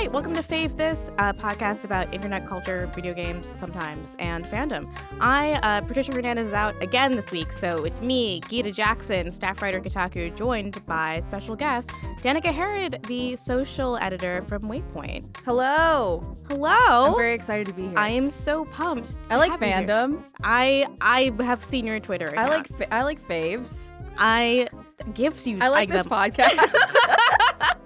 Hi, welcome to Fave This, a podcast about internet culture, video games sometimes, and fandom. I, uh, Patricia Hernandez, is out again this week, so it's me, Gita Jackson, staff writer Kotaku, joined by special guest Danica Herod, the social editor from Waypoint. Hello. Hello. I'm very excited to be here. I am so pumped. I like have you here. fandom. I I have seen your Twitter. I like fa- I like faves. I gives you. I like this them. podcast.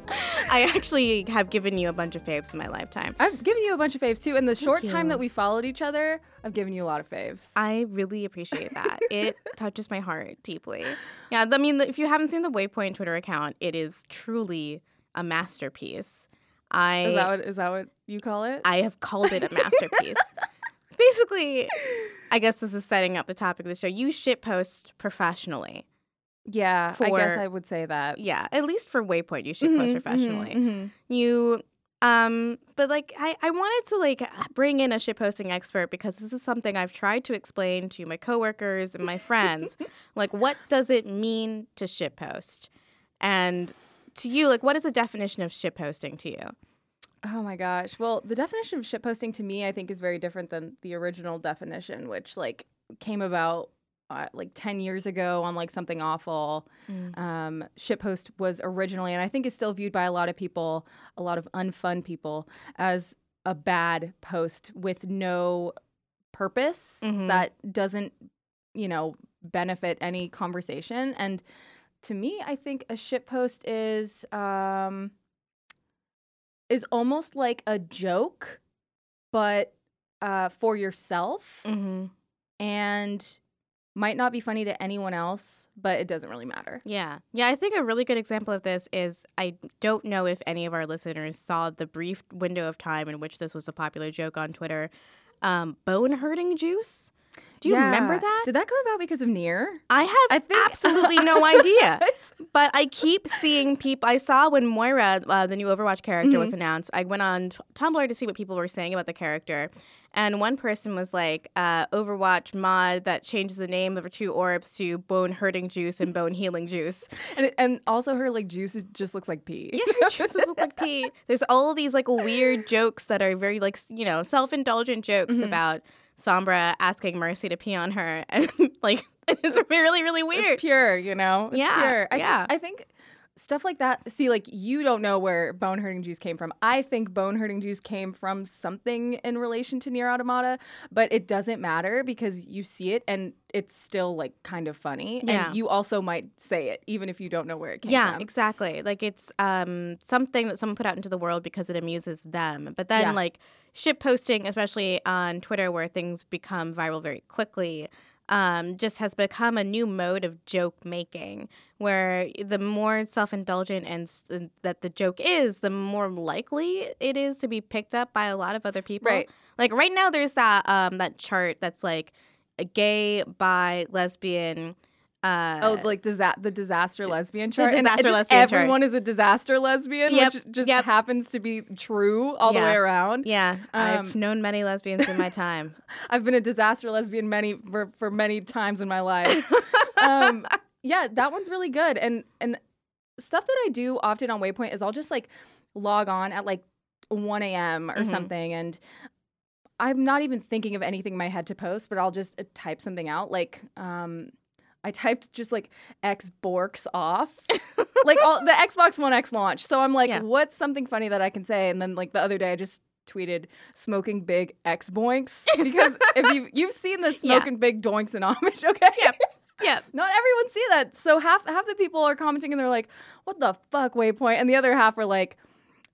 I actually have given you a bunch of faves in my lifetime. I've given you a bunch of faves too. In the short time that we followed each other, I've given you a lot of faves. I really appreciate that. it touches my heart deeply. Yeah, I mean, if you haven't seen the Waypoint Twitter account, it is truly a masterpiece. I Is that what is that what you call it? I have called it a masterpiece. it's basically, I guess this is setting up the topic of the show. You shitpost professionally. Yeah, I guess I would say that. Yeah, at least for Waypoint, you shitpost Mhm, professionally. mhm, mhm. you um but like I, I wanted to like bring in a ship shitposting expert because this is something i've tried to explain to my coworkers and my friends like what does it mean to shitpost and to you like what is the definition of ship shitposting to you Oh my gosh. Well, the definition of shitposting to me, I think, is very different than the original definition, which like came about uh, like 10 years ago on like something awful. Um, shitpost was originally, and I think is still viewed by a lot of people, a lot of unfun people, as a bad post with no purpose Mhm. that doesn't, you know, benefit any conversation. And to me, I think a shitpost is um, is almost like a joke, but uh, for yourself mm-hmm. and might not be funny to anyone else, but it doesn't really matter. yeah. Yeah i think a really good example of this is i don't know if any of our listeners saw the brief window of time in which this was a popular joke on twitter. Um, bone hurting juice do you remember that Did that come about because of Nier? I have I think absolutely no idea. But I keep seeing people. I saw when Moira, uh, the new Overwatch character, was Mhm. announced. I went on t- Tumblr to see what people were saying about the character, and one person was like, uh, "Overwatch mod that changes the name of her two orbs to Bone Hurting Juice and Bone Healing Juice." And, it, and also her like juice just looks like pee. Yeah, her juices look like pee. There's all these like weird jokes that are very like you know self-indulgent jokes Mhm. about Sombra asking Mercy to pee on her, and like it's really really weird. It's pure, you know? It's Yeah, pure. I yeah. Think, I think stuff like that. See, like you don't know where bone hurting juice came from. I think bone hurting juice came from something in relation to Nier Automata, but it doesn't matter because you see it and it's still like kind of funny. Yeah. And you also might say it even if you don't know where it came yeah, from. Yeah, exactly. Like it's um something that someone put out into the world because it amuses them. But then Yeah. like shit posting, especially on Twitter where things become viral very quickly, um, just has become a new mode of joke making where the more self-indulgent and s- that the joke is, the more likely it is to be picked up by a lot of other people. Right. Like right now there's that um that chart that's like a gay, bi, lesbian, uh Oh, like disa- the disaster lesbian chart. And disaster just- lesbian chart. Everyone is a disaster lesbian, Yep, which just yep. happens to be true all the way around. Yeah, I've Um, known many lesbians in my time. I've been a disaster lesbian many for, for many times in my life. um, yeah, that one's really good. And and stuff that I do often on Waypoint is I'll just like log on at like 1 a.m. or Mhm. something, and I'm not even thinking of anything in my head to post, but I'll just uh, type something out. Like, um, I typed just like X Borks off, like all the Xbox One X launch. So I'm like, Yeah. what's something funny that I can say? And then like the other day, I just tweeted smoking big X boinks because if you you've seen the Yeah. smoking big doinks in Amish, okay? Yep. Yeah. Not everyone see that. So half half the people are commenting and they're like, "What the fuck, Waypoint?" And the other half are like,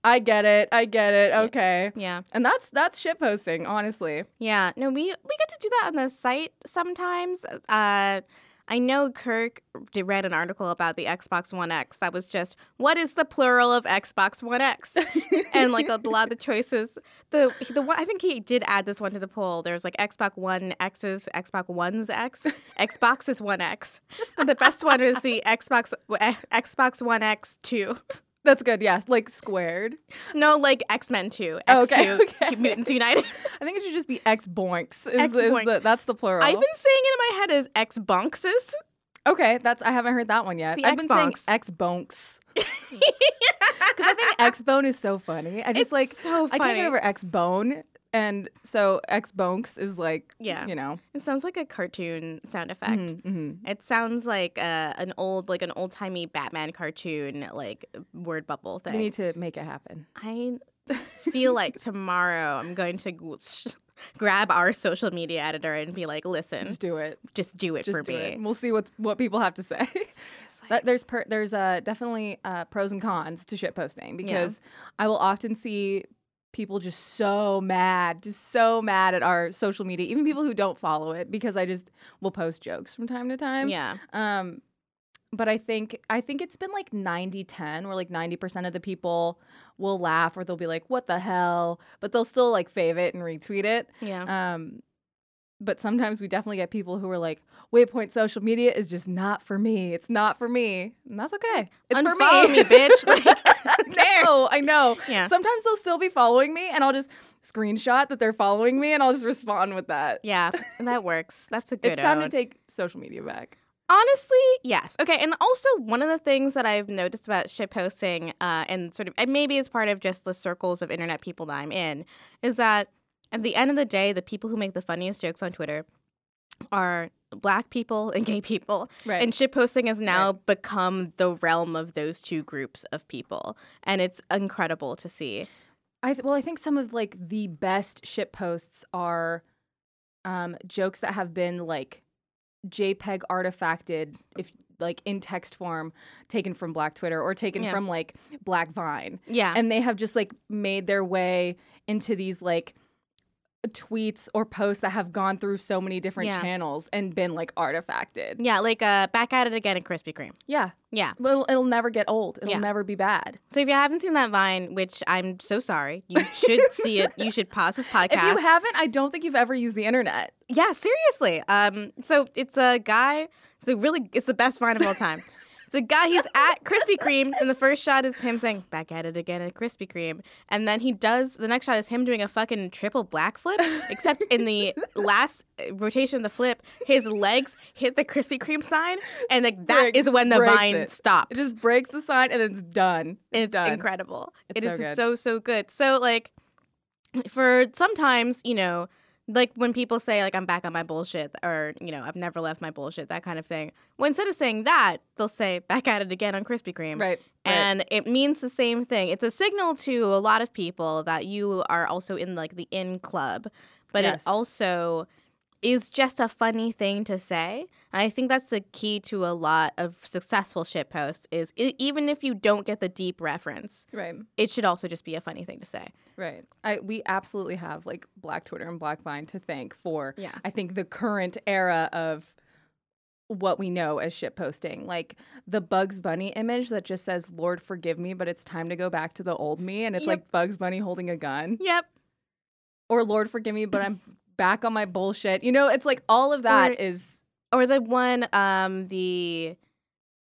"I get it, I get it, okay." Yeah. And that's that's shit posting, honestly. Yeah. No, we we get to do that on the site sometimes. Uh I know Kirk read an article about the Xbox One X that was just what is the plural of Xbox One X, and like a lot of the choices. The the one I think he did add this one to the poll. There's like Xbox One X's, Xbox One's X, Xbox is One X, and the best one is the Xbox eh, Xbox One X Two. That's good. Yes, like squared. No, like X Men Two, X okay, Two, okay. Mutants United. I think it should just be X boinks. Is, X is the, that's the plural. I've been saying it in my head as X Bonkses. okay, that's I haven't heard that one yet. The I've been saying X-bonks. X bonks. Because I think X bone is so funny. I just It's like so funny. I can't get over X bone, and so X bonks is like Yeah. you know. It sounds like a cartoon sound effect. mhm, mhm. It sounds like uh, an old, like an old timey Batman cartoon, like word bubble thing. We need to make it happen. I feel like tomorrow I'm going to grab our social media editor and be like, "Listen, Just do it. Just do it Just for do me." it. We'll see what what people have to say. That, there's per, there's uh, definitely uh, pros and cons to shit posting because I will often see people just so mad, just so mad at our social media, even people who don't follow it because I just will post jokes from time to time. yeah, Um, but I think I think it's been like 90-10 where like 90% of the people will laugh or they'll be like, what the hell? But they'll still like fave it and retweet it. yeah. Um, but sometimes we definitely get people who are like, Waypoint social media is just not for me. It's not for me. And that's okay. It's for Unfollow me. me, bitch. Like, no, I know. Yeah. Sometimes they'll still be following me and I'll just screenshot that they're following me and I'll just respond with that. yeah, that works. That's a good. It's time to take social media back. Honestly, yes. Okay, and also one of the things that I've noticed about shit posting, uh, and sort of, and maybe it's part of just the circles of internet people that I'm in, is that at the end of the day, the people who make the funniest jokes on Twitter are black people and gay people. Right. And shit posting has now become the realm of those two groups of people, and it's incredible to see. I th- well, I think some of like the best shit posts are um, jokes that have been like JPEG artifacted, if like in text form, taken from Black Twitter or taken Yeah. from like Black Vine, Yeah. and they have just like made their way into these like tweets or posts that have gone through so many different Yeah. channels and been like artifacted. yeah, like uh, back at it again at Krispy Kreme. Yeah, Yeah. it'll, it'll never get old. It'll Yeah. never be bad. So if you haven't seen that Vine, which I'm so sorry, you should see it. You should pause this podcast. If you haven't, I don't think you've ever used the internet. Yeah, seriously. Um, so it's a guy. It's a really. It's the best Vine of all time. It's a guy. He's at Krispy Kreme, and the first shot is him saying "back at it again" at Krispy Kreme, and then he does. The next shot is him doing a fucking triple black flip, except in the last uh, rotation of the flip, his legs hit the Krispy Kreme sign, and like that Break- is when the vine it. stops. It just breaks the sign and it's done. It's, it's done. incredible. It's It so is so so good. So like for sometimes, you know, like when people say like I'm back on my bullshit or you know I've never left my bullshit that kind of thing. Well, instead of saying that, they'll say back at it again on Krispy Kreme. Right. right. And it means the same thing. It's a signal to a lot of people that you are also in like the in club, but Yes. it also is just a funny thing to say. And I think that's the key to a lot of successful shit posts is even if you don't get the deep reference, right. it should also just be a funny thing to say. Right. I we absolutely have like Black Twitter and Black Vine to thank for Yeah. I think the current era of what we know as shit posting. Like the Bugs Bunny image that just says Lord forgive me, but it's time to go back to the old me and it's Yep. like Bugs Bunny holding a gun. Yep. Or Lord forgive me, but I'm back on my bullshit. You know, it's like all of that Or- is Or the one um the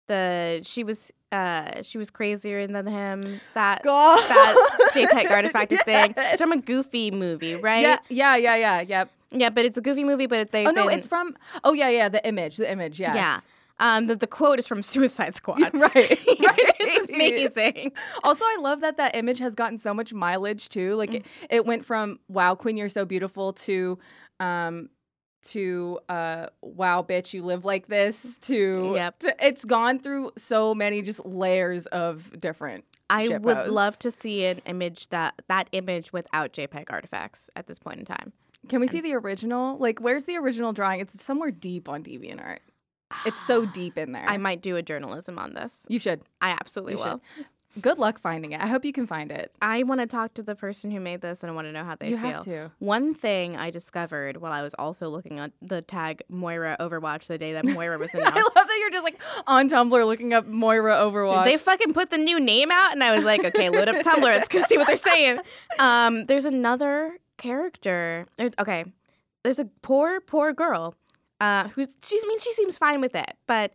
the she was uh she was crazier than him that God. that JPEG artifacted thing. It's from a goofy movie, right? Yeah, yeah, yeah, yeah, yep. Yeah, but it's a goofy movie, but they Oh no, it's from Oh yeah, yeah, the image, the image, yes. Yeah. Um, the, the quote is from Suicide Squad. right, right. it's amazing. Also, I love that that image has gotten so much mileage too. Like it, it went from "Wow, Queen, you're so beautiful" to um to uh wow bitch you live like this to, Yep. to- it's gone through so many just layers of different I would posts. love to see an image that that image without JPEG artifacts at this point in time. can we see the original like where's the original drawing it's somewhere deep on deviantart it's so deep in there I might do a journalism on this. you should I absolutely You should. will. Good luck finding it. I hope you can find it. I want to talk to the person who made this and I want to know how they you feel. have to. One thing I discovered while I was also looking at the tag Moira Overwatch the day that Moira was announced. I love that you're just like on Tumblr looking up Moira Overwatch. They fucking put the new name out, and I was like, okay, load up Tumblr. Let's go see what they're saying. Um, there's another character. there's- Okay, there's a poor, poor girl. Uh, who she I mean she seems fine with it, but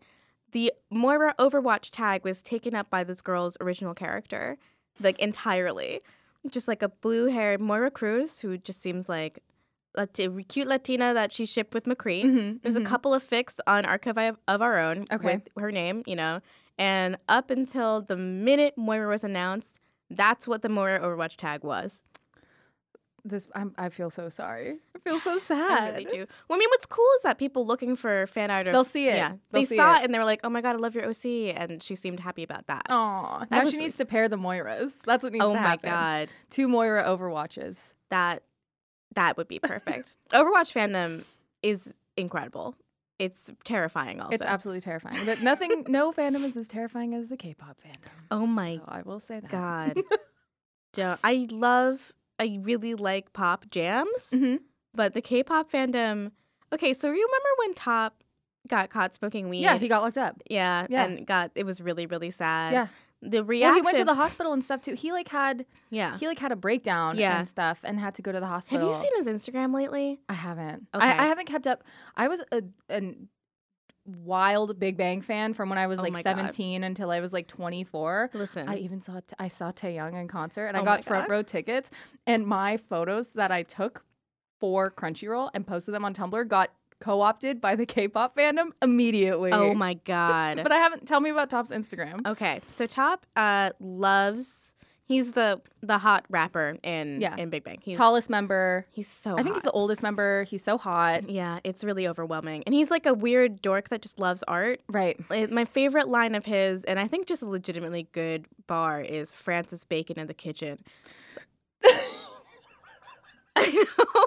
the Moira Overwatch tag was taken up by this girl's original character, like entirely. Just like a blue-haired Moira Cruz, who just seems like a cute Latina that she shipped with McCree. Mhm, There's mhm. a couple of fics on Archive of- of Our Own Okay. with her name, you know. And up until the minute Moira was announced, that's what the Moira Overwatch tag was. This I'm, I feel so sorry. I feel so sad. I really do. Well, I mean, what's cool is that people looking for fan art of They'll see it. Yeah, They'll they saw it. and they were like, "Oh my god, I love your OC," and she seemed happy about that. That Now she needs to pair the Moiras. That's what needs oh to my happen. god, Two Moira Overwatches. that that would be perfect. Overwatch fandom is incredible. It's terrifying. Also, It's absolutely terrifying. But nothing, no fandom is as terrifying as the K-pop fandom. oh my So I will say that. god. I love. I really like pop jams. hmm But the K-pop fandom. Okay, so you remember when Top got caught smoking weed? Yeah, he got locked up. yeah, Yeah. and got it was really really sad. Yeah. the reaction. he went to the hospital and stuff too. He like had yeah. he like had a breakdown Yeah. and stuff and had to go to the hospital. Have you seen his Instagram lately? I haven't. Okay. I, I haven't kept up. I was a, a wild Big Bang fan from when I was Oh like my God. 17 until I was like 24. Listen, I even saw I saw Taeyang in concert and I Oh my got front row tickets. And my photos that I took for Crunchyroll and posted them on Tumblr got co-opted by the K-pop fandom immediately. oh my god. But I haven't. Tell me about Top's Instagram. okay, so Top uh loves. He's the the hot rapper in Yeah. in Big Bang. He's Tallest member. He's so. I think he's the oldest member. He's so hot. Yeah, it's really overwhelming, and he's like a weird dork that just loves art. Right. My favorite line of his, and I think just a legitimately good bar, is Francis Bacon in the kitchen. I know.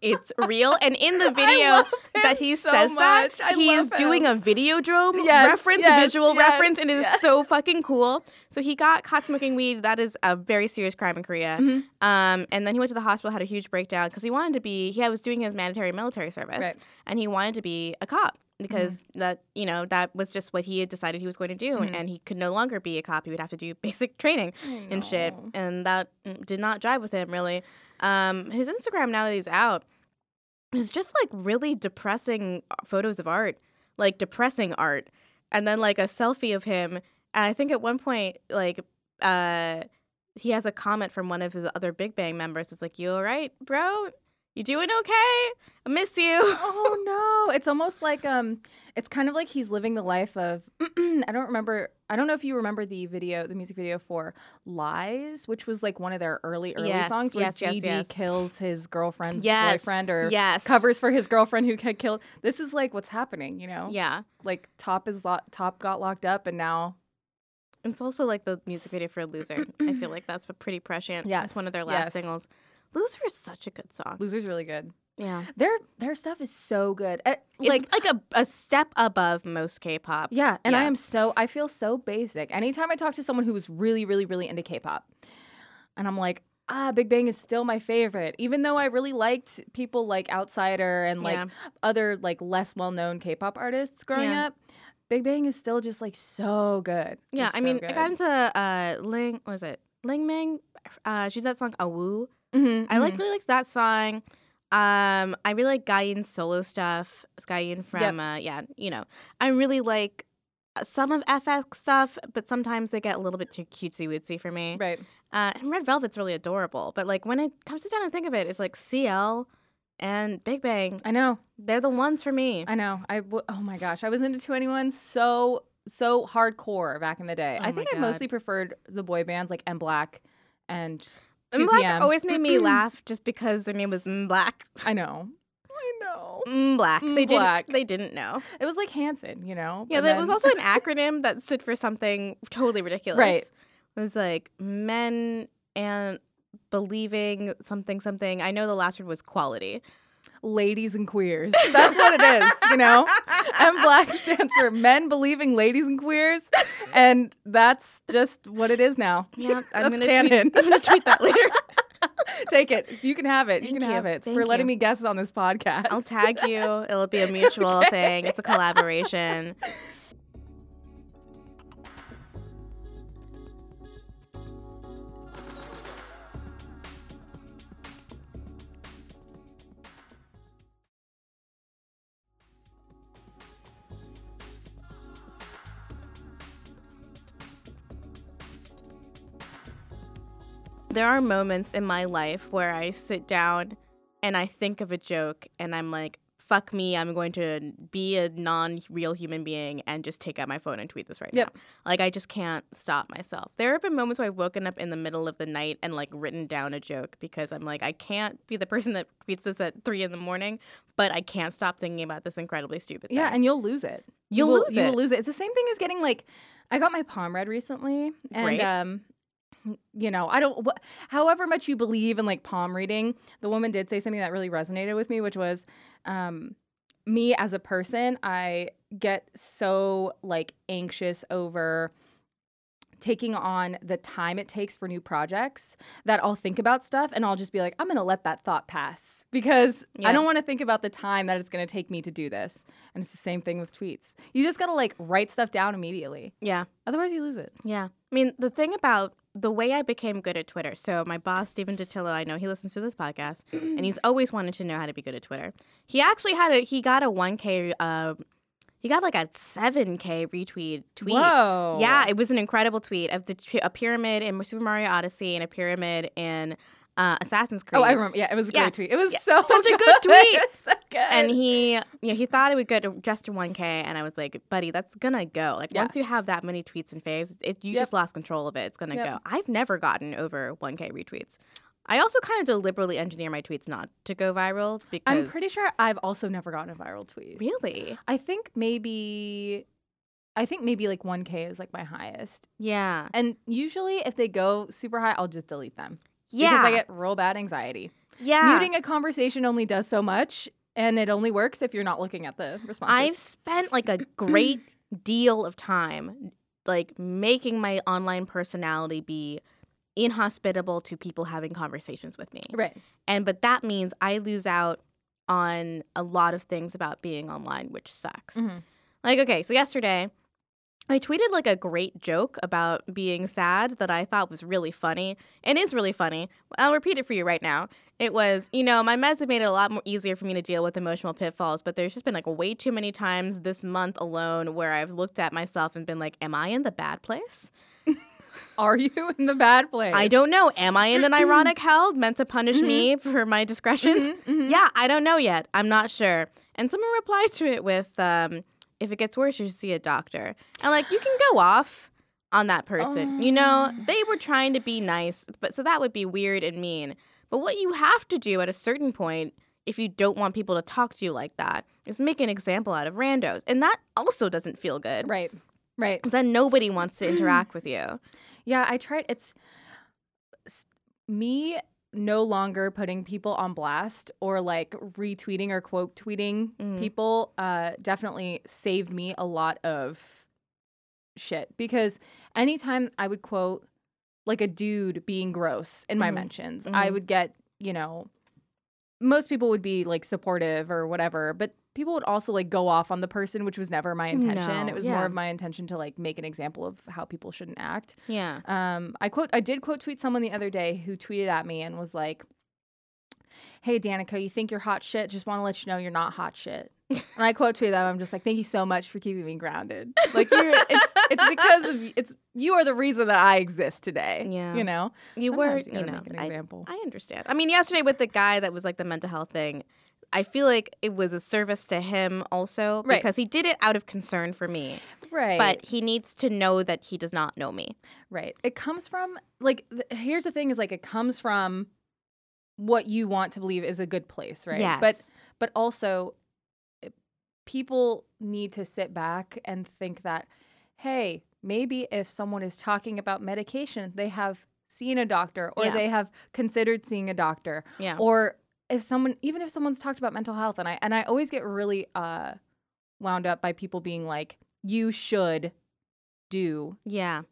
It's real. And in the video that him he so says much. that, he is love doing him. a Videodrome Yes, reference, yes, visual yes, reference, and it is so fucking cool. So he got caught smoking weed. That is a very serious crime in Korea. Mhm. Um, and then he went to the hospital, had a huge breakdown because he wanted to be, he was doing his mandatory military service, Right. and he wanted to be a cop because that, you know, that was just what he had decided he was going to do. Mhm. And he could no longer be a cop. He would have to do basic training and shit. And that mm, did not jive with him really. Um, his Instagram now that he's out is just like really depressing photos of art, like depressing art, and then like a selfie of him. And I think at one point, like, uh, he has a comment from one of his other Big Bang members. It's like, "You all right, bro? You doing okay? I miss you." oh no it's almost like um it's kind of like he's living the life of i don't remember i don't know if you remember the video the music video for lies which was like one of their early early Yes, songs where yes, gd yes. kills his girlfriend's boyfriend or yes. covers for his girlfriend who had killed this is like what's happening you know Yeah. like top is lo- top got locked up and now It's also like the music video for Loser. I feel like that's pretty prescient. Yes, It's one of their last singles. Loser is such a good song. loser's really good Yeah. their their stuff is so good Eh, It's like like a, a step above most K-pop. Yeah, and I am so I feel so basic. Anytime I talk to someone who's really, really, really into K-pop, and I'm like, ah, Big Bang is still my favorite, even though I really liked people like Outsider and like Yeah. other like less well-known K-pop artists growing Yeah. up. Big Bang is still just like so good. Yeah, Just I so mean, I got into uh Ling what was it? Ling Ming. Uh she did that song Awu. Mhm, I like mhm. really like that song. Um I really like Guyin's solo stuff. Guyin from uh yeah, you know. I really like uh, some of f(x) stuff, but sometimes they get a little bit too cutesy wootsy for me. right. Uh, and Red Velvet's really adorable, but like when it comes to down to think of it, it's like CL and Big Bang. I know. They're the ones for me. I know. I w- oh my gosh, I was into 2NE1 so so hardcore back in the day. Oh I think I mostly preferred the boy bands like MBLAQ and 2 And Black PM. always made me laugh just because their name was MBLAQ. I know. I know. MBLAQ. They Black. didn't. They didn't know. It was like Hanson, you know. Yeah, And that was also an acronym that stood for something totally ridiculous. Right. It was like men and believing something something. I know the last word was quality. Ladies and queers. That's what it is, you know? MBLAQ stands for men believing ladies and queers. And that's just what it is now. Yeah, I'm gonna canon. tweet. I'm gonna tweet that later. Take it. You can have it. you Thank can you. have it. It's Thank for letting you. me guest on this podcast. I'll tag you. It'll be a mutual thing. It's a collaboration. There are moments in my life where I sit down and I think of a joke and I'm like, fuck me, I'm going to be a non real human being and just take out my phone and tweet this right Yep. now. Like, I just can't stop myself. There have been moments where I've woken up in the middle of the night and like written down a joke because I'm like, I can't be the person that tweets this at three in the morning, but I can't stop thinking about this incredibly stupid Yeah, thing. and you'll lose it. You'll you will, lose you it. will lose it. It's the same thing as getting like I got my palm read recently, and um, you know, I don't. Wh- however much you believe in like palm reading, the woman did say something that really resonated with me, which was, um, me as a person, I get so like anxious over taking on the time it takes for new projects that I'll think about stuff and I'll just be like, I'm going to let that thought pass because Yeah. I don't want to think about the time that it's going to take me to do this. And it's the same thing with tweets. You just got to like write stuff down immediately. yeah. Otherwise, you lose it. Yeah. I mean, the thing about the way I became good at Twitter. So my boss, Stephen Totilo, I know he listens to this podcast, and he's always wanted to know how to be good at Twitter. He actually had a he got a one k, uh, he got like a seven k retweet tweet. Whoa. Yeah, it was an incredible tweet of the t- a pyramid in Super Mario Odyssey and a pyramid in uh, Assassin's Creed. Oh, I remember. Yeah, it was a Yeah. great tweet. It was Yeah. so Such a good good. tweet. It was so good. and he you know he thought it would go to just to 1k and i was like buddy that's gonna go like Yeah. once you have that many tweets and faves it, you Yep. just lost control of it it's gonna Yep. go i've never gotten over 1k retweets i also kind of deliberately engineer my tweets not to go viral because I'm pretty sure I've also never gotten a viral tweet. really I think maybe. I think maybe like 1K is like my highest. yeah And usually if they go super high, I'll just delete them. Yeah Because I get real bad anxiety. yeah Muting a conversation only does so much, and it only works if you're not looking at the responses. I've spent like a great deal of time like making my online personality be inhospitable to people having conversations with me. right. And but that means I lose out on a lot of things about being online, which sucks. Mhm. Like, okay, so yesterday I tweeted like a great joke about being sad that I thought was really funny and is really funny. I'll repeat it for you right now. It was, you know, my meds have made it a lot more easier for me to deal with emotional pitfalls, but there's just been like way too many times this month alone where I've looked at myself and been like, am I in the bad place? Are you in the bad place? I don't know. Am I in an ironic hell meant to punish me for my discretions? Mhm, mhm. Yeah, I don't know yet. I'm not sure. And someone replied to it with, um, if it gets worse, you should see a doctor. And like, you can go off on that person. You know, Oh. they were trying to be nice, but so that would be weird and mean. But what you have to do at a certain point, if you don't want people to talk to you like that, is make an example out of randos. And that also doesn't feel good. Right. Right. then nobody wants to interact with you. Yeah, I tried. It's me no longer putting people on blast or like retweeting or quote tweeting Mhm. people uh, definitely saved me a lot of shit because anytime I would quote like a dude being gross in my Mhm. mentions, I Mhm. would get, you know, most people would be like supportive or whatever, but people would also like go off on the person, which was never my intention. No, it was yeah. more of my intention to like make an example of how people shouldn't act. Yeah. Um, I quote, I did quote tweet someone the other day who tweeted at me and was like, "Hey Danica, you think you're hot shit? Just want to let you know you're not hot shit." and I quote tweet them. I'm just like, "Thank you so much for keeping me grounded. Like you're, it's it's because of it's you are the reason that I exist today. Yeah. you know. You were, Sometimes you know, an I, example. I understand. I mean, yesterday with the guy that was like the mental health thing, I feel like it was a service to him also Right. because he did it out of concern for me. right, But he needs to know that he does not know me. Right. It comes from like th- here's the thing is like it comes from what you want to believe is a good place, right? Yes. But but also eh, people need to sit back and think that hey, maybe if someone is talking about medication, they have seen a doctor or Yeah. they have considered seeing a doctor yeah. or if someone even if someone's talked about mental health and I and I always get really uh wound up by people being like you should do Yeah.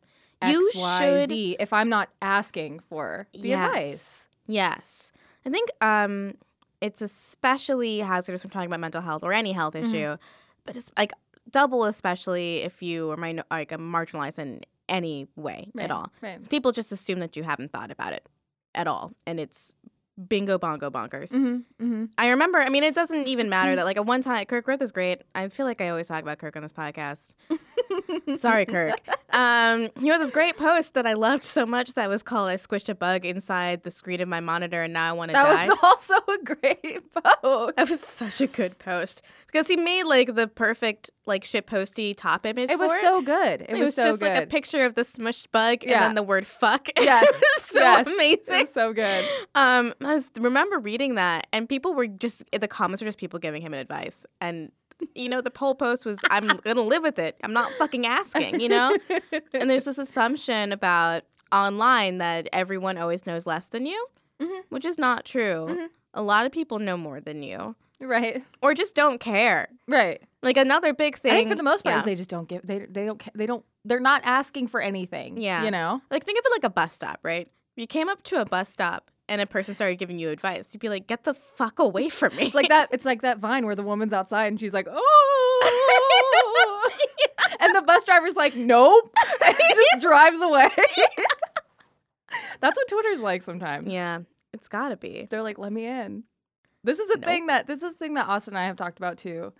X, You Y, should- Z if I'm not asking for the Yes. advice. Yes. I think um it's especially hazardous when talking about mental health or any health Mhm. issue, but it's like double especially if you are like a marginalized in any way Right. at all. Right. People just assume that you haven't thought about it at all, and it's bingo bongo bonkers. Mm-hmm, mm-hmm. I remember. I mean, it doesn't even matter that like at one time Kirk Worth is great. I feel like I always talk about Kirk on this podcast. Sorry, Kirk. Um, he had this great post that I loved so much that was called "I squished a bug inside the screen of my monitor and now I want to That die." was also a great post. that was such a good post because he made like the perfect like shit posty top image. It was for so good. It, It, was, was, so just good. like a picture of the smushed bug Yeah. and then the word "fuck." Yes. it so yes. amazing. It so good. Um, I was remember reading that, and people were just the comments were just people giving him advice, and you know the poll post was, "I'm gonna live with it. I'm not fucking asking," you know. and there's this assumption about online that everyone always knows less than you, Mhm. which is not true. Mhm. A lot of people know more than you, right. or just don't care. Right. Like another big thing. I think for the most part, yeah. is they just don't give. They they don't. They don't. They're not asking for anything. Yeah. You know. like think of it like a bus stop, right? You came up to a bus stop and a person started giving you advice. You'd be like, "Get the fuck away from me!" It's like that. It's like that vine where the woman's outside and she's like, "Oh," and the bus driver's like, "Nope," and he just drives away. That's what Twitter's like sometimes. yeah, it's gotta be. they're like, "Let me in." This is a Nope. thing that this is a thing that Austin and I have talked about too.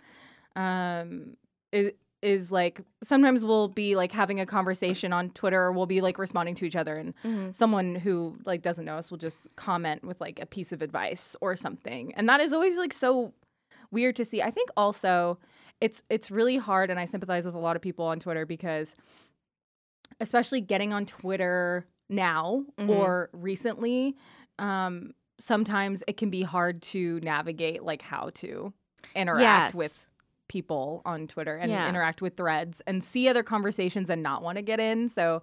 Um, is is like sometimes we'll be like having a conversation on Twitter, or we'll be like responding to each other, and Mhm. someone who like doesn't know us will just comment with like a piece of advice or something, and that is always like so weird to see. I think also it's it's really hard, and I sympathize with a lot of people on Twitter because, especially getting on Twitter now Mhm. or recently, um, sometimes it can be hard to navigate like how to interact Yes. with people on Twitter and Yeah. interact with threads and see other conversations and not want to get in. So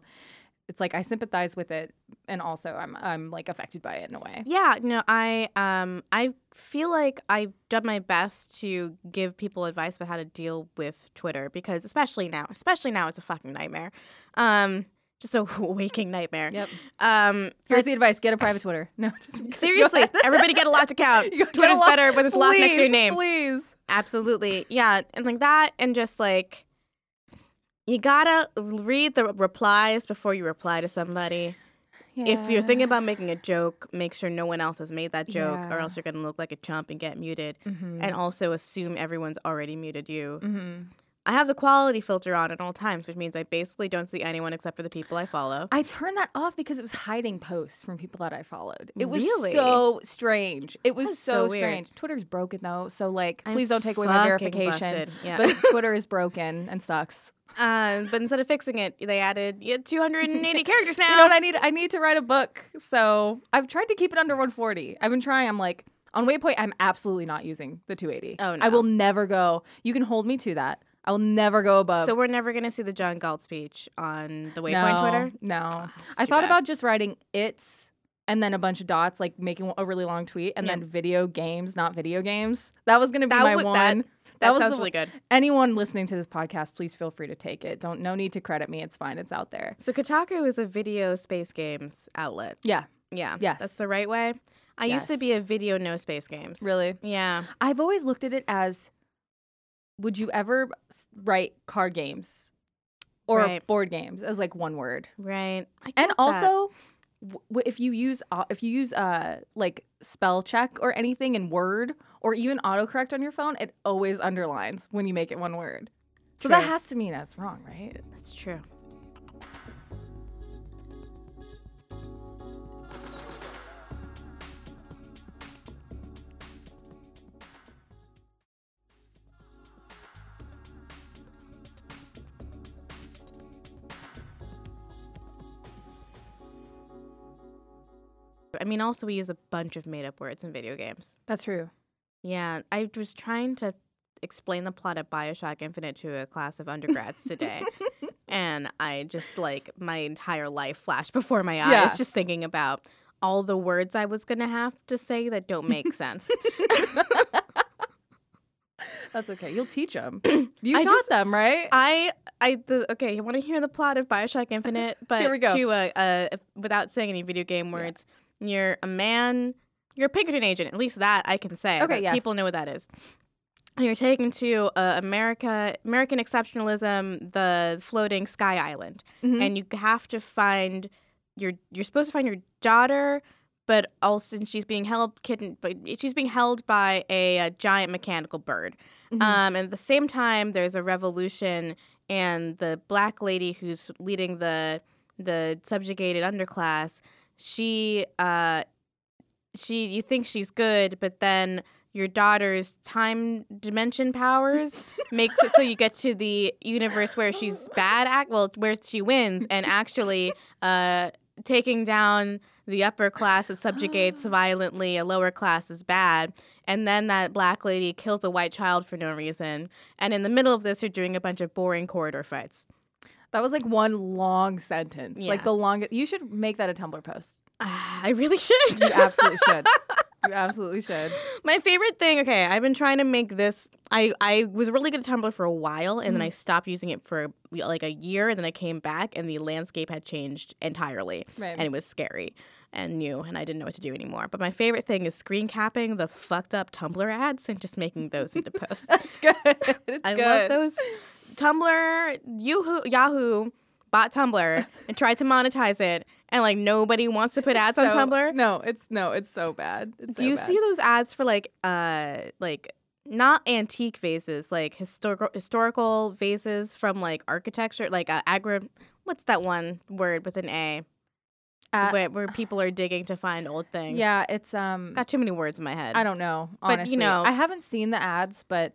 it's like I sympathize with it and also I'm I'm like affected by it in a way. Yeah, no, I um I feel like I've done my best to give people advice about how to deal with Twitter because especially now, especially now it's a fucking nightmare. Um just a waking nightmare. Yep. Um Here's the advice: get a private Twitter. No, just seriously, everybody get a locked account. Twitter's lock- better with its lock next to your name. Please. Absolutely. Yeah. And like that, and just like, you gotta read the replies before you reply to somebody. If you're thinking about making a joke, make sure no one else has made that joke, or else you're gonna look like a chump and get muted. hmm And also assume everyone's already muted you. hmm I have the quality filter on at all times, which means I basically don't see anyone except for the people I follow. I turned that off because it was hiding posts from people that I followed. It was Really? so strange. It was That's so, so strange. Twitter's broken though, so like, I'm please don't take away my verification. Yeah. But Twitter is broken and sucks. uh, but instead of fixing it, they added you had 280 characters now. You know what I need? I need to write a book. So I've tried to keep it under 140. I've been trying. I'm like on Waypoint. I'm absolutely not using the 280. Oh, no. I will never go. You can hold me to that. I will never go above. so we're never gonna see the John Galt speech on the Waypoint no, Twitter. No, oh, that's I thought bad. about just writing it's and then a bunch of dots, like making a really long tweet, and Yeah. then video games, not video games. That was gonna be That my would- one. that- That, That, was sounds the, really good. anyone listening to this podcast, please feel free to take it. Don't no need to credit me. It's fine. It's out there. So Kotaku is a video space games outlet. Yeah, Yeah. Yes. That's the right way. I used to be a video no space games. really. Yeah. I've always looked at it as would you ever write card games or Right. board games as like one word? Right. And also w- if you use au- if you use uh like spell check or anything in Word or even autocorrect on your phone, it always underlines when you make it one word. So that has to mean that's wrong, right? that's true. I mean, also we use a bunch of made-up words in video games. That's true. Yeah, I was trying to explain the plot of Bioshock Infinite to a class of undergrads today. and I just like my entire life flashed before my eyes Yeah. just thinking about all the words I was gonna have to say that don't make sense. That's okay. You'll teach them. You I taught just- them, right? I I the okay. You want to hear the plot of Bioshock Infinite, but Here we go. to uh, uh without saying any video game words. You're a man. You're a Pinkerton agent. At least that I can say. Okay, yes. People know what that is. And you're taken to uh, America, American exceptionalism, the floating sky island, Mhm. and you have to find your. You're supposed to find your daughter, but also she's being held kitten, but she's being held by a, a giant mechanical bird. Mhm. Um, and at the same time, there's a revolution, and the black lady who's leading the the subjugated underclass, she uh, she you think she's good, but then your daughter's time dimension powers makes it so you get to the universe where she's bad act well where she wins and actually uh taking down the upper class that subjugates violently a lower class is bad and then that black lady kills a white child for no reason and in the middle of this you're doing a bunch of boring corridor fights that was like one long sentence. Yeah. Like the longest. You should make that a Tumblr post. Ah, i really should You absolutely should. You absolutely should. My favorite thing, okay, I've been trying to make this. I I was really good at Tumblr for a while, and then I stopped using it for like a year, and then I came back, and the landscape had changed entirely, Right. and it was scary and new, and I didn't know what to do anymore. But my favorite thing is screen capping the fucked up Tumblr ads and just making those into posts. That's good. It's I good. love those. Tumblr, Yahoo, Yahoo bought Tumblr and tried to monetize it, and like nobody wants to put ads on Tumblr. No, it's no, it's so bad. It's Do so you bad. see those ads for like uh like not antique vases, like historical historical vases from like architecture, like uh, agri what's that one word with an A? Uh, where, where people are digging to find old things. yeah, it's um. Got too many words in my head. I don't know. But, you Honestly, know- I haven't seen the ads, but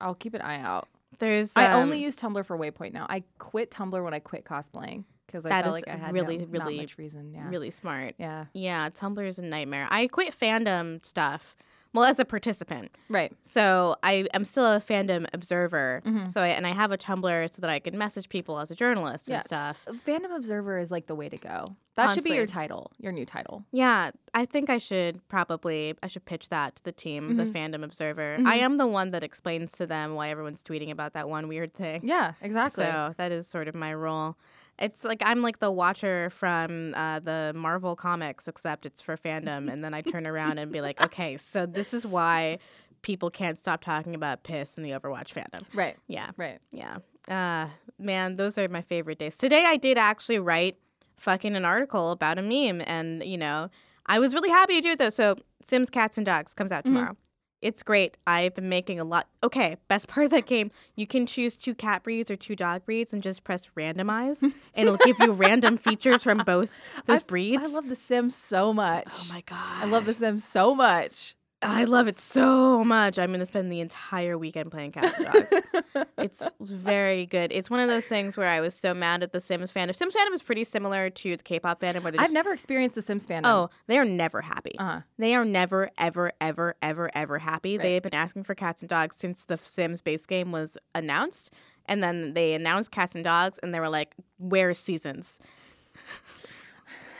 I'll keep an eye out. There's I um, only use Tumblr for Waypoint now. I quit Tumblr when I quit cosplaying because I felt like I had really, no, not really, much reason. Yeah. really smart. Yeah. Yeah, Tumblr is a nightmare. I quit fandom stuff. Well, as a participant. Right. So I am still a fandom observer. Mhm. So I, and I have a Tumblr so that I can message people as a journalist Yeah. and stuff. Fandom Observer is like the way to go. That should be your title, your new title. Yeah, I think I should probably I should pitch that to the team, Mhm. the fandom observer. Mhm. I am the one that explains to them why everyone's tweeting about that one weird thing. Yeah, exactly. So that is sort of my role. It's like I'm like the watcher from uh, the Marvel comics, except it's for fandom, and then I turn around and be like, okay, so this is why people can't stop talking about piss in the Overwatch fandom. right, Yeah, right. yeah. Uh, man, those are my favorite days. Today I did actually write fucking an article about a meme, and you know, I was really happy to do it though. So Sims Cats and Dogs comes out Mhm. tomorrow. It's great. I've been making a lot. Okay, best part of that game, you can choose two cat breeds or two dog breeds and just press randomize, and it'll give you random features from both those breeds. I love The Sims so much. Oh my god, I love The Sims so much. I love it so much. I'm gonna spend the entire weekend playing Cats and Dogs. It's very good. It's one of those things where I was so mad at the Sims fandom. Sims fandom is pretty similar to the K-pop fandom, where I've just, never experienced The Sims fandom. oh, they are never happy. uh-huh. They are never, ever, ever, ever, ever happy. Right. They have been asking for Cats and Dogs since the Sims base game was announced, and then they announced Cats and Dogs, and they were like, "Where's seasons?"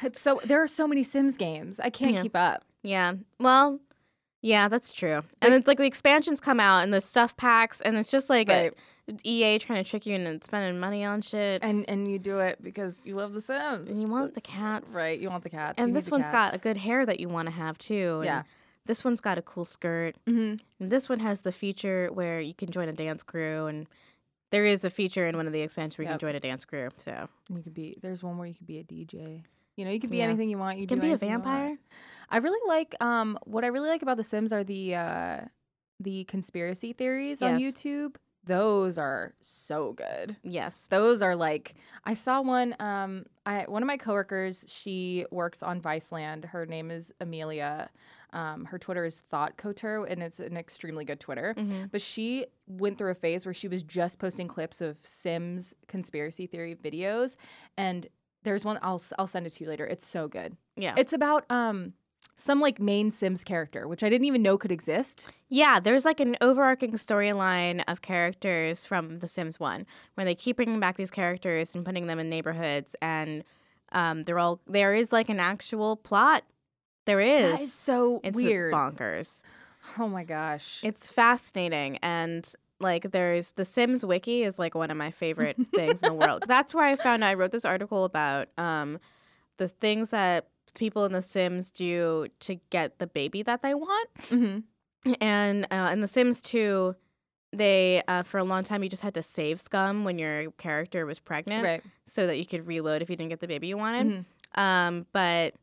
It's so there are so many Sims games. I can't Yeah. keep up. Yeah. Well. Yeah, that's true. And it's like the expansions come out and the stuff packs, and it's just like Right. a, EA trying to trick you into spending money on shit. And and you do it because you love The Sims. And you want the That's- cats. Right, you want the cats. And need this the one's got a good hair that you want to have too. and Yeah. This one's got a cool skirt. Mhm. And this one has the feature where you can join a dance crew, and there is a feature in one of the expansions where you Yep. can join a dance crew. So You could be there's one where you could be a DJ. You know, you could be Yeah. anything you want. You, you can be a you vampire. I really like um what I really like about The Sims are the uh the conspiracy theories on YouTube. Those are so good. Yes. Those are like I saw one um I one of my coworkers, she works on Viceland. Her name is Amelia. Um, her Twitter is Thought Couture, and it's an extremely good Twitter. Mhm. But she went through a phase where she was just posting clips of Sims conspiracy theory videos, and there's one I'll I'll send it to you later. It's so good. Yeah. It's about um some like main Sims character, which I didn't even know could exist. Yeah, there's like an overarching storyline of characters from The Sims 1 where they keep bringing back these characters and putting them in neighborhoods and um, they're all there is like an actual plot There is. That is so it's weird. bonkers. Oh my gosh. It's fascinating and like there's the Sims wiki is like one of my favorite things in the world. That's where I found I wrote this article about um the things that people in the Sims do to get the baby that they want. hmm And uh, in The Sims 2, they uh, for a long time you just had to save scum when your character was pregnant, Right. so that you could reload if you didn't get the baby you wanted. Mhm. Um, but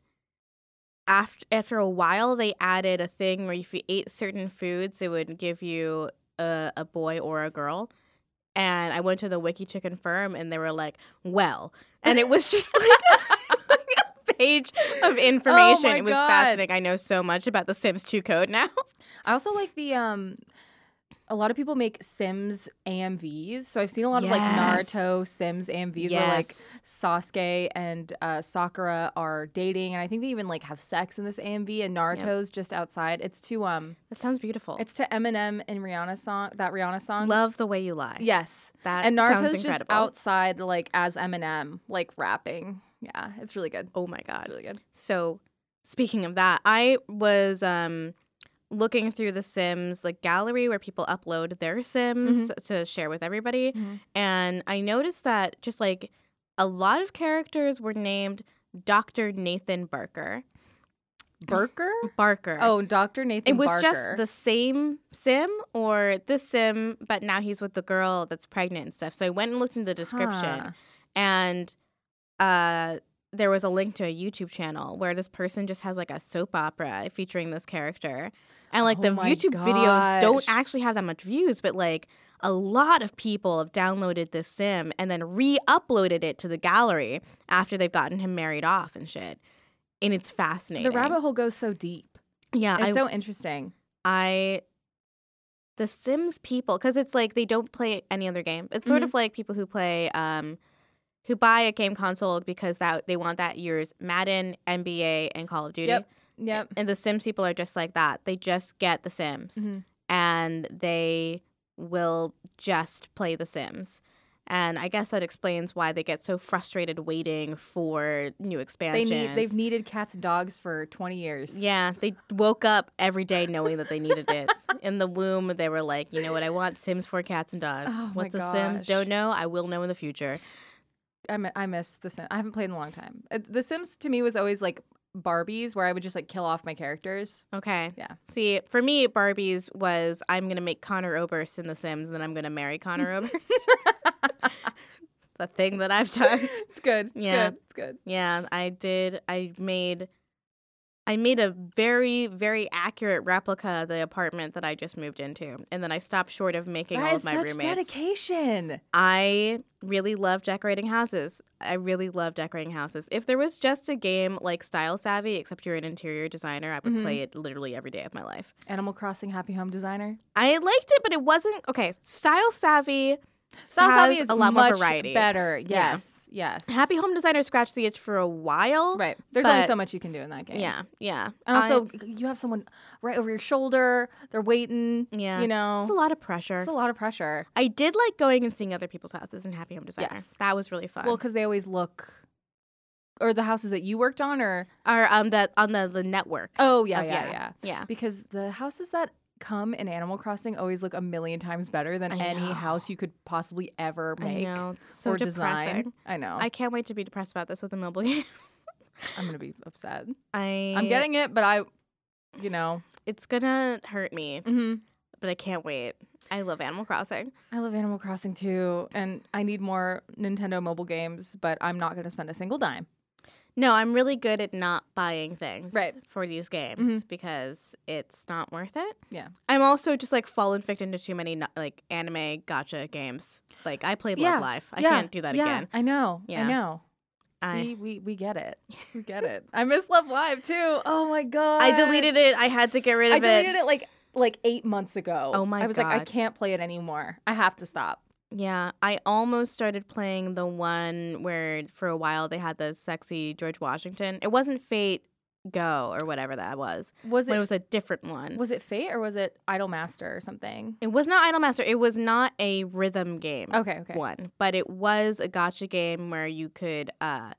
after after a while, they added a thing where if you ate certain foods, it would give you a, a boy or a girl. And I went to the wiki to confirm, and they were like, "Well," and it was just like page of information. Oh it was God. fascinating. I know so much about the Sims 2 code now. I also like the um a lot of people make Sims AMVs. So I've seen a lot of like Naruto Sims AMVs where like Yes. Sasuke and uh, Sakura are dating, and I think they even like have sex in this AMV, and Naruto's just outside. It's to um, That sounds beautiful. it's to Eminem and Rihanna song, that Rihanna song. Love the way you lie. Yes, that and Naruto's just outside like as Eminem, like rapping. Yeah, it's really good. Oh my god. It's really good. So, speaking of that, I was um looking through the Sims like gallery where people upload their Sims to share with everybody, Mhm. and I noticed that just like a lot of characters were named Dr. Nathan Barker. Barker. Barker. Oh, Dr. Nathan. It was Barker. just the same sim or this sim, but now he's with the girl that's pregnant and stuff. So I went and looked in the description Huh. and uh there was a link to a YouTube channel where this person just has like a soap opera featuring this character. And like Oh the YouTube videos don't actually have that much views, but like a lot of people have downloaded this sim and then re-uploaded it to the gallery after they've gotten him married off and shit. And it's fascinating. The rabbit hole goes so deep. yeah, It's I so interesting. I the Sims people because it's like they don't play any other game. It's sort Mhm. of like people who play um who buy a game console because that they want that year's Madden, NBA, and Call of Duty. Yep. Yep. And the Sims people are just like that. They just get the Sims Mhm. and they will just play the Sims. And I guess that explains why they get so frustrated waiting for new expansions. They need they've needed cats and dogs for 20 years. Yeah, they woke up every day knowing that they needed it. In the womb, they were like, you know what, I want Sims for cats and dogs. Oh What's a Sim? Don't know. I will know in the future. I, I miss the Sims. I haven't played in a long time. Uh, The Sims to me was always like Barbies where I would just like kill off my characters. Okay. Yeah. See, for me, Barbie's was I'm gonna make Conor Oberst in The Sims, and then I'm gonna marry Conor Oberst. the thing that I've done. It's good. It's Yeah. good. It's good. Yeah, I did. I made. I made a very, very accurate replica of the apartment that I just moved into, and then I stopped short of making That all of my such roommates. dedication. I really love decorating houses. I really love decorating houses. If there was just a game like Style Savvy, except you're an interior designer, I would Mhm. play it literally every day of my life. Animal Crossing Happy Home Designer. I liked it, but it wasn't okay. Style Savvy, Style Savvy is a lot more variety. better. Yeah. Yes. Happy Home Designer scratched the itch for a while. Right. There's only so much you can do in that game. Yeah, yeah, And I- also, you have someone right over your shoulder. They're waiting. yeah. You know, it's a lot of pressure. it's a lot of pressure. I did like going and seeing other people's houses in Happy Home Designer. Yes. That was really fun. Well, because they always look, or the houses that you worked on, or or um, that on the the network. oh yeah, of- yeah, yeah, yeah. Because the houses that come in Animal Crossing always look a million times better than I any know. house you could possibly ever make I know. So or depressing. design. I know. I can't wait to be depressed about this with a mobile game. I'm gonna be upset. I I'm getting it, but I, you know, it's gonna hurt me, mhm. but I can't wait. I love Animal Crossing. I love Animal Crossing too, and I need more Nintendo mobile games, but I'm not gonna spend a single dime. No, I'm really good at not buying things Right. for these games Mhm. because it's not worth it. Yeah. I'm also just like fallen victim to too many like anime gacha games. Like I played Yeah, Love Live. I yeah, can't do that yeah, again. I know. Yeah. I know. See, we we get it. We get it. I miss Love Live too. Oh my god. I deleted it. I had to get rid of it. I deleted it like like eight months ago. Oh my I was like, I can't play it anymore. I have to stop. Yeah, I almost started playing the one where for a while they had the sexy George Washington. It wasn't Fate Go or whatever that was. Was it it was a different one. was it Fate or was it Idol Master or something? it was not Idolmaster. It was not a rhythm game. Okay, okay. one, but it was a gacha game where you could uh,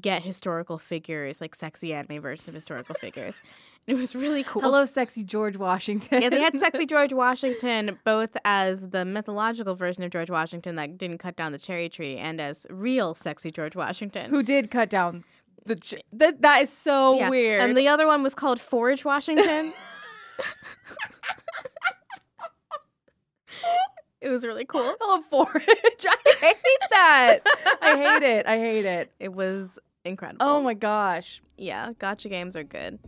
get historical figures, like sexy anime versions of historical figures. It was really cool. Hello, sexy George Washington. Yeah, they had sexy George Washington both as the mythological version of George Washington that didn't cut down the cherry tree and as real sexy George Washington. Who did cut down the. Ch- that, that is so Yeah. weird. And the other one was called Forge Washington. it was really cool. Oh, forage. I hate that. I hate it. I hate it. It was incredible. Oh my gosh. Yeah, gacha games are good.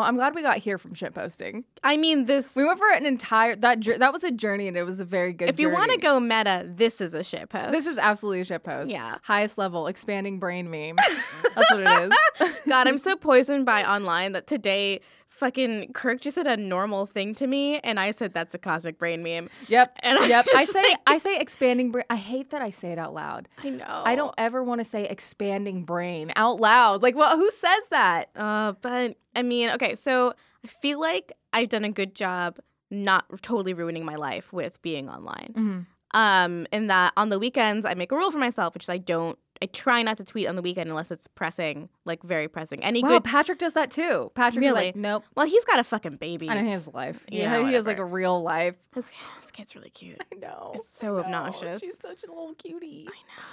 Well, I'm glad we got here from shitposting. I mean, this. We went for an entire that that was a journey and it was a very good. if you want to go meta, this is a shit post. this is absolutely a shit post. Yeah. highest level expanding brain meme. That's what it is. God, I'm so poisoned by online that today fucking Kirk just said a normal thing to me, and I said that's a cosmic brain meme. Yep. And I'm yep. I say like- I say expanding brain. I hate that I say it out loud. I know. I don't ever want to say expanding brain out loud. Like, well, who says that? Uh, but I mean, okay, so I feel like I've done a good job not totally ruining my life with being online. Mm-hmm. Um, in that on the weekends I make a rule for myself, which is I don't. I try not to tweet on the weekend unless it's pressing, like very pressing. Any Wow, good. Patrick does that too. Patrick Really? like, nope. Well, he's got a fucking baby. I know a life. Yeah, Yeah, he has like a real life. His, his kid's really cute. I know. It's so know. obnoxious. She's such a little cutie. I know.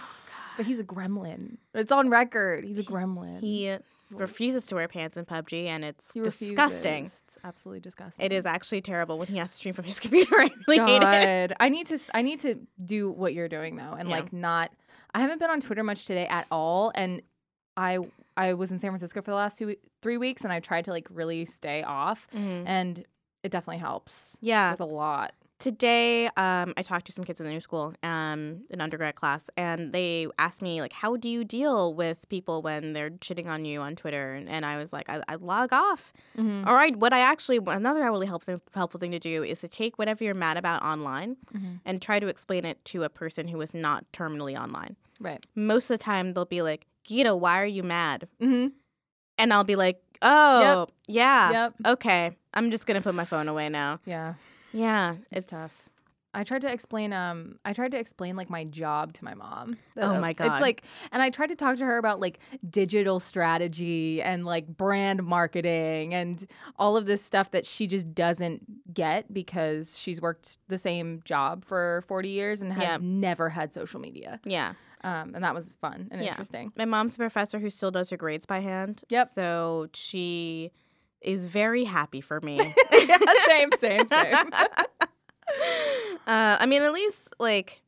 But he's a gremlin. It's on record. He's a gremlin. He refuses to wear pants in PUBG, and it's He disgusting. refuses. It's absolutely disgusting. It is actually terrible when he has to stream from his computer. I really hate it. I need to I need to do what you're doing though and Yeah. like not I haven't been on Twitter much today at all and I I was in San Francisco for the last two 3 weeks and I tried to like really stay off Mhm. and it definitely helps Yeah. with a lot. Today, um, I talked to some kids in the new school, um, an undergrad class, and they asked me like, "How do you deal with people when they're shitting on you on Twitter?" And, and I was like, I, "I log off." Mhm. All right. What I actually another really helpful helpful thing to do is to take whatever you're mad about online Mhm. and try to explain it to a person who is not terminally online. Right. Most of the time, they'll be like, "Gita, why are you mad?" Mhm. And I'll be like, "Oh, yeah, Yep. okay. I'm just gonna put my phone away now." Yeah. Yeah, It's, tough. I tried to explain um I tried to explain like my job to my mom. Oh my God. It's like and I tried to talk to her about like digital strategy and like brand marketing and all of this stuff that she just doesn't get because she's worked the same job for 40 years and has Yeah. never had social media. Yeah. Um and that was fun and Yeah. interesting. My mom's a professor who still does her grades by hand. Yep. So she is very happy for me. yeah, same, same, same. uh, I mean, at least like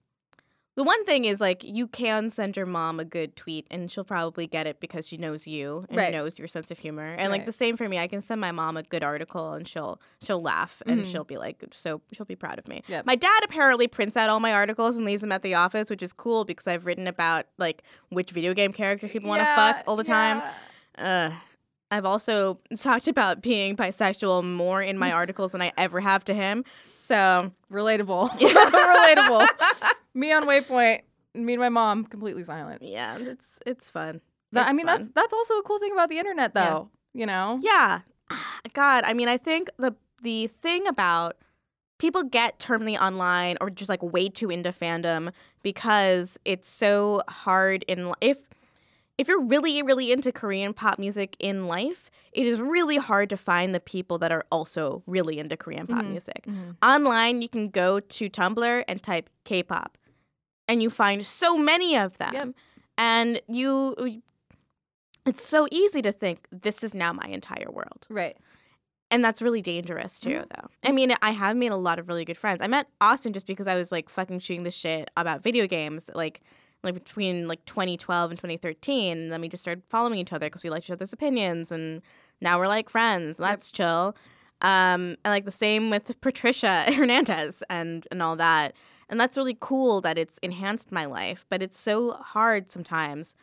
the one thing is like you can send your mom a good tweet and she'll probably get it because she knows you and Right. knows your sense of humor. And like the same for me, I can send my mom a good article and she'll she'll laugh and Mhm. she'll be like so she'll be proud of me. Yep. My dad apparently prints out all my articles and leaves them at the office, which is cool because I've written about like which video game characters people want to fuck all the time. Uh, I've also talked about being bisexual more in my articles than I ever have to him. So Relatable. Relatable. Me on Waypoint, me and my mom completely silent. yeah, it's it's fun. That, I mean, fun. that's that's also a cool thing about the internet, Yeah. though. You know, yeah. God, I mean, I think the the thing about people get terminally online or just like way too into fandom because it's so hard in if if you're really really into Korean pop music in life, it is really hard to find the people that are also really into Korean pop Mhm. music. Mhm. Online, you can go to Tumblr and type K-pop, and you find so many of them. Yep. And you, it's so easy to think this is now my entire world, right? and that's really dangerous too. Mhm. Though I mean, I have made a lot of really good friends. I met Austin just because I was like fucking shooting the shit about video games, like. Like between like 2012 and 2013, and then we just started following each other because we liked each other's opinions, and now we're like friends. and Yep. That's chill. Um, and like the same with Patricia Hernandez and and all that. And that's really cool that it's enhanced my life, but it's so hard sometimes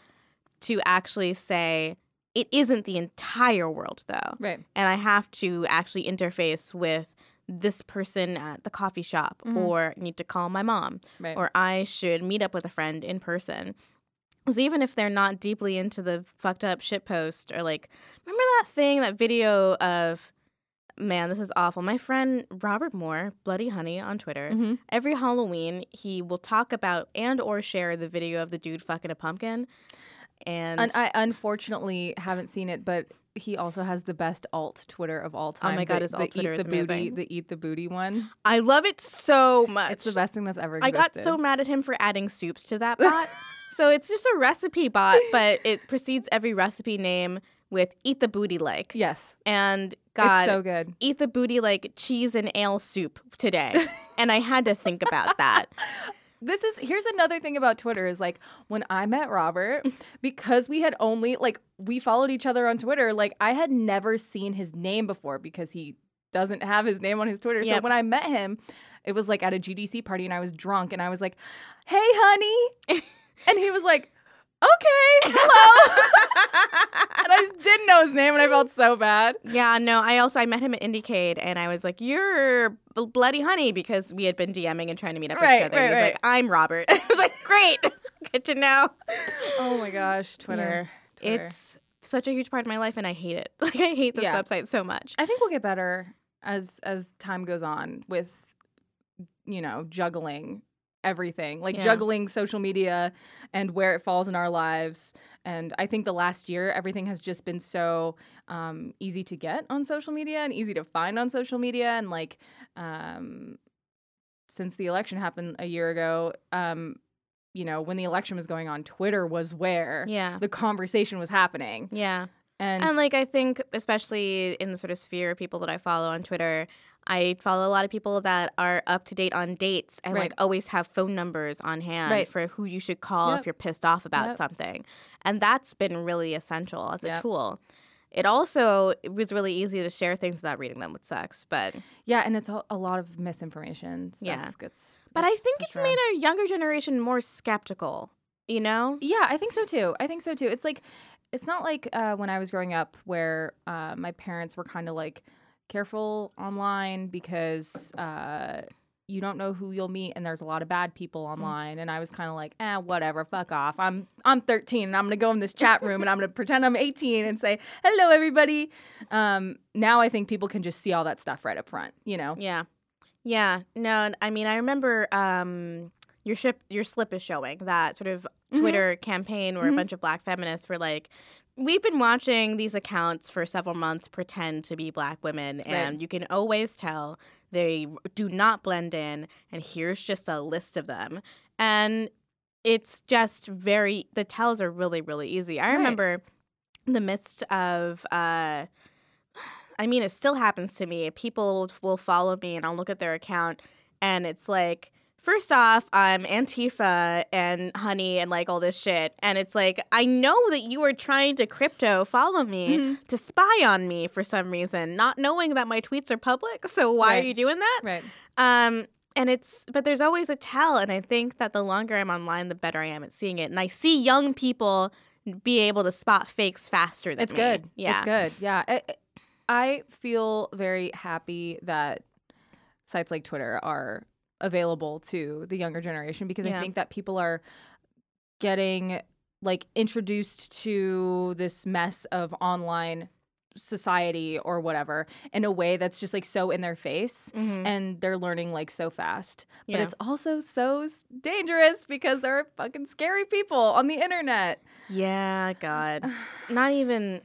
to actually say it isn't the entire world though. Right. And I have to actually interface with this person at the coffee shop Mhm. or need to call my mom Right. or I should meet up with a friend in person. Because even if they're not deeply into the fucked up shit post or like, remember that thing, that video of, man, this is awful. My friend Robert Moore, Bloody Honey on Twitter, Mhm. every Halloween he will talk about and or share the video of the dude fucking a pumpkin. And, And I unfortunately haven't seen it, but he also has the best alt Twitter of all time. Oh my God, the, his alt Twitter eat is the booty, amazing. the eat the booty one. I love it so much. It's the best thing that's ever Existed. I got so mad at him for adding soups to that bot. so it's just a recipe bot, but it precedes every recipe name with eat the booty like. yes, And God, it's so good. eat the booty like cheese and ale soup today. and I had to think about that. This is here's another thing about Twitter is like when I met Robert, because we had only like we followed each other on Twitter, like I had never seen his name before because he doesn't have his name on his Twitter. So when I met him, it was like at a GDC party and I was drunk and I was like, "Hey, honey," and he was like, "Okay, hello," and I just didn't know his name and I felt so bad. Yeah, no, I also I met him at Indiecade and I was like, "You're bloody honey," because we had been DMing and trying to meet up Right, with each other. right, he was right. like, "I'm Robert." I was like, "Great, good to know." Oh my gosh, Twitter. Twitter. It's such a huge part of my life, and I hate it. Like I hate this Yeah. website so much. I think we'll get better as as time goes on with you know juggling everything like Yeah. juggling social media and where it falls in our lives and i think the last year everything has just been so um, easy to get on social media and easy to find on social media and like um, since the election happened a year ago um, you know when the election was going on twitter was where Yeah, the conversation was happening yeah. and, And like I think especially in the sort of sphere of people that I follow on Twitter, I follow a lot of people that are up to date on dates and Right. like always have phone numbers on hand Right. for who you should call Yep. if you're pissed off about Yep. something. And that's been really essential as a Yep. tool. It also it was really easy to share things without reading them, with sex, But Yeah, and it's a, a lot of misinformation. Stuff Yeah. gets. but I think it's around. made our younger generation more skeptical. You know? Yeah, I think so too. I think so too. It's like, it's not like uh, when I was growing up where uh, my parents were kind of like, careful online because uh, you don't know who you'll meet, and there's a lot of bad people online. And I was kind of like, eh, whatever, fuck off. I'm I'm 13, and I'm gonna go in this chat room, and I'm gonna pretend I'm 18 and say hello, everybody. Um, now I think people can just see all that stuff right up front. You know? Yeah. Yeah. No, I mean I remember um your ship your slip is showing that sort of Mhm. Twitter campaign where Mhm. a bunch of black feminists were like We've been watching these accounts for several months pretend to be black women, and Right. you can always tell they do not blend in. And here's just a list of them. And it's just very, the tells are really, really easy. I Right. remember in the midst of, uh, I mean, it still happens to me. People will follow me and I'll look at their account and it's like, first off, I'm Antifa and honey and like all this shit. And it's like, I know that you are trying to crypto follow me Mhm. to spy on me for some reason, not knowing that my tweets are public. So why Right. are you doing that? Right. Um, and it's, but there's always a tell. And I think that the longer I'm online, the better I am at seeing it. And I see young people be able to spot fakes faster than It's me. good. Yeah. It's good. Yeah. I, I feel very happy that sites like Twitter are available to the younger generation because Yeah. I think that people are getting like introduced to this mess of online society or whatever in a way that's just like so in their face Mhm. and they're learning like so fast. But it's also so dangerous because there are fucking scary people on the internet. Yeah, God. Not even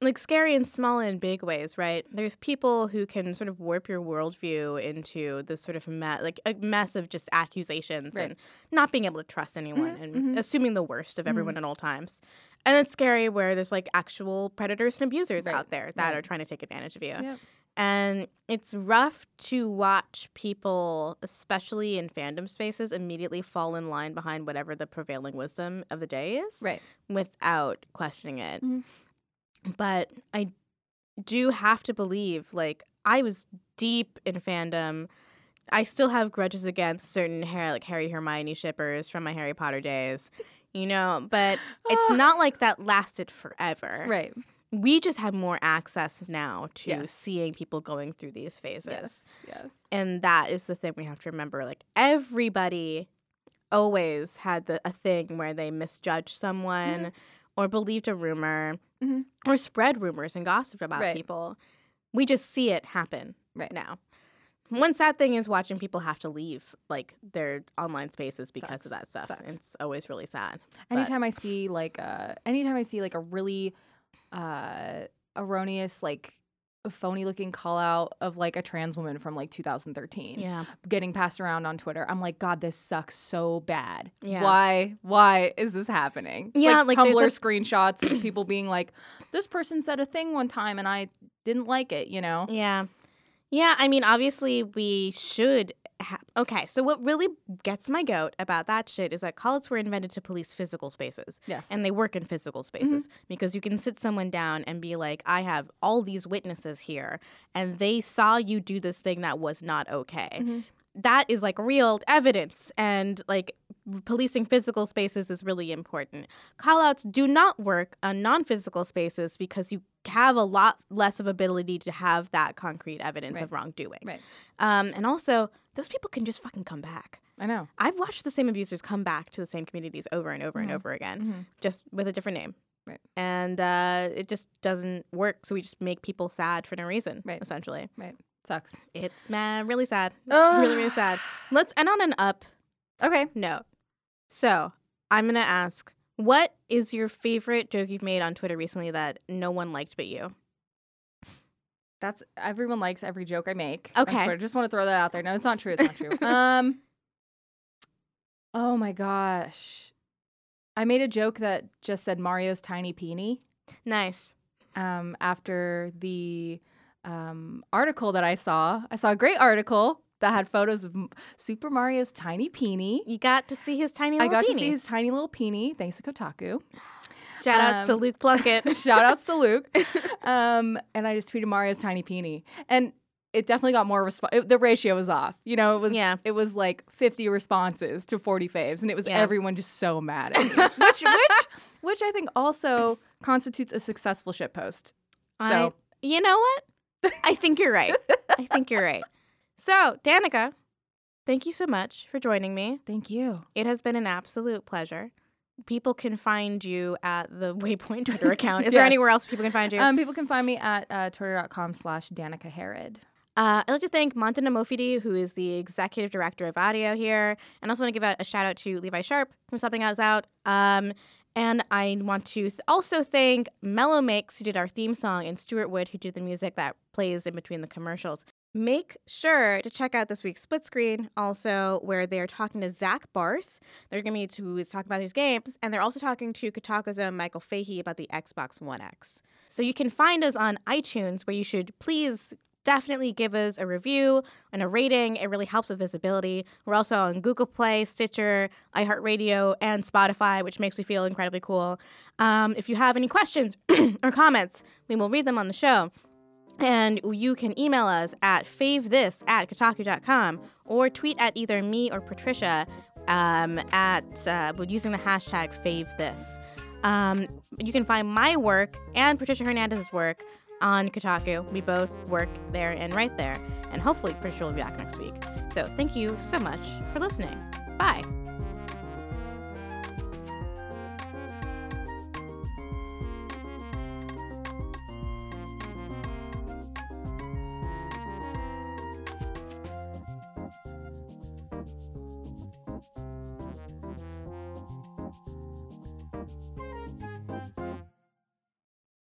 like scary in small and big ways, right? There's people who can sort of warp your worldview into this sort of mess, like a mess of just accusations Right. and not being able to trust anyone Mhm, and mhm. assuming the worst of everyone at all times. And it's scary where there's like actual predators and abusers Right, out there that right. are trying to take advantage of you. Yep. And it's rough to watch people, especially in fandom spaces, immediately fall in line behind whatever the prevailing wisdom of the day is Right. without questioning it. But I do have to believe, like, I was deep in fandom. I still have grudges against certain Harry, like Harry Hermione shippers from my Harry Potter days, you know. But it's not like that lasted forever, Right. we just have more access now to Yes. seeing people going through these phases. Yes. Yes. And that is the thing we have to remember. Like everybody always had the, a thing where they misjudged someone Mm-hmm. or believed a rumor Mhm. or spread rumors and gossip about Right. people. We just see it happen Right. now. One sad thing is watching people have to leave like their online spaces because Sucks. of that stuff. Sucks. It's always really sad. But- Anytime I see like uh anytime I see like a really uh erroneous like phony looking call out of like a trans woman from like 2013 Yeah. getting passed around on Twitter. I'm like, God, this sucks so bad. Yeah. Why? Why is this happening? Yeah, like, like, Tumblr screenshots of people being like, "This person said a thing one time and I didn't like it." You know? Yeah. Yeah, I mean, obviously, we should. Ha- okay, so what really gets my goat about that shit is that cults were invented to police physical spaces. Yes. And they work in physical spaces because you can sit someone down and be like, I have all these witnesses here, and they saw you do this thing that was not okay. Mhm. That is like real evidence, and like policing physical spaces is really important. Callouts do not work on non physical spaces because you have a lot less of ability to have that concrete evidence Right. of wrongdoing. Right. Um, and also, those people can just fucking come back. I know. I've watched the same abusers come back to the same communities over and over and Mhm. over again, Mhm. just with a different name. Right. And uh, it just doesn't work. So we just make people sad for no reason, Right. essentially. Right. Sucks. It's man, really sad. Really, really sad. Let's end on an up Okay. note. So I'm going to ask what is your favorite joke you've made on Twitter recently that no one liked but you? That's everyone likes every joke I make. Okay. Twitter. Just want to throw that out there. No, it's not true. It's not true. um. Oh my gosh, I made a joke that just said Mario's tiny peenie. Nice. Um, after the um article that I saw, I saw a great article that had photos of Super Mario's tiny peenie. You got to see his tiny I got to see his tiny little peenie thanks to Kotaku. Shout outs to um, Luke Plunkett. Shout outs to Luke. Um, and I just tweeted Mario's tiny peenie, and it definitely got more response. The ratio was off. You know, it was Yeah. it was like 50 responses to 40 faves, and it was Yeah. everyone just so mad at me. which which which I think also constitutes a successful shit post. I- So You know what? I think you're right. I think you're right. So, Danica, thank you so much for joining me. thank you. It has been an absolute pleasure. People can find you at the Waypoint Twitter account. Is there anywhere else people can find you? Um, people can find me at uh, twitter.com slash Danica Herod. Uh, I'd like to thank Montana Mofidi, who is the executive director of audio here. And I also want to give out a shout out to Levi Sharp for helping us out. Um, and I want to th- also thank Mellow Makes, who did our theme song, and Stuart Wood, who did the music that plays in between the commercials. Make sure to check out this week's split screen, also where they're talking to Zach Barth. They're going to be to talk about these games, and they're also talking to Kotaku's own Michael Fahey about the Xbox One X. So you can find us on iTunes, where you should please definitely give us a review and a rating. It really helps with visibility. We're also on Google Play, Stitcher, iHeartRadio, and Spotify, which makes me feel incredibly cool. Um, if you have any questions or comments, we will read them on the show. And you can email us at favethis at kotaku.com or tweet at either me or Patricia um, at uh, using the hashtag favethis. Um, you can find my work and Patricia Hernandez's work on Kotaku. We both work there and right there. And hopefully, Patricia will be back next week. So thank you so much for listening. Bye.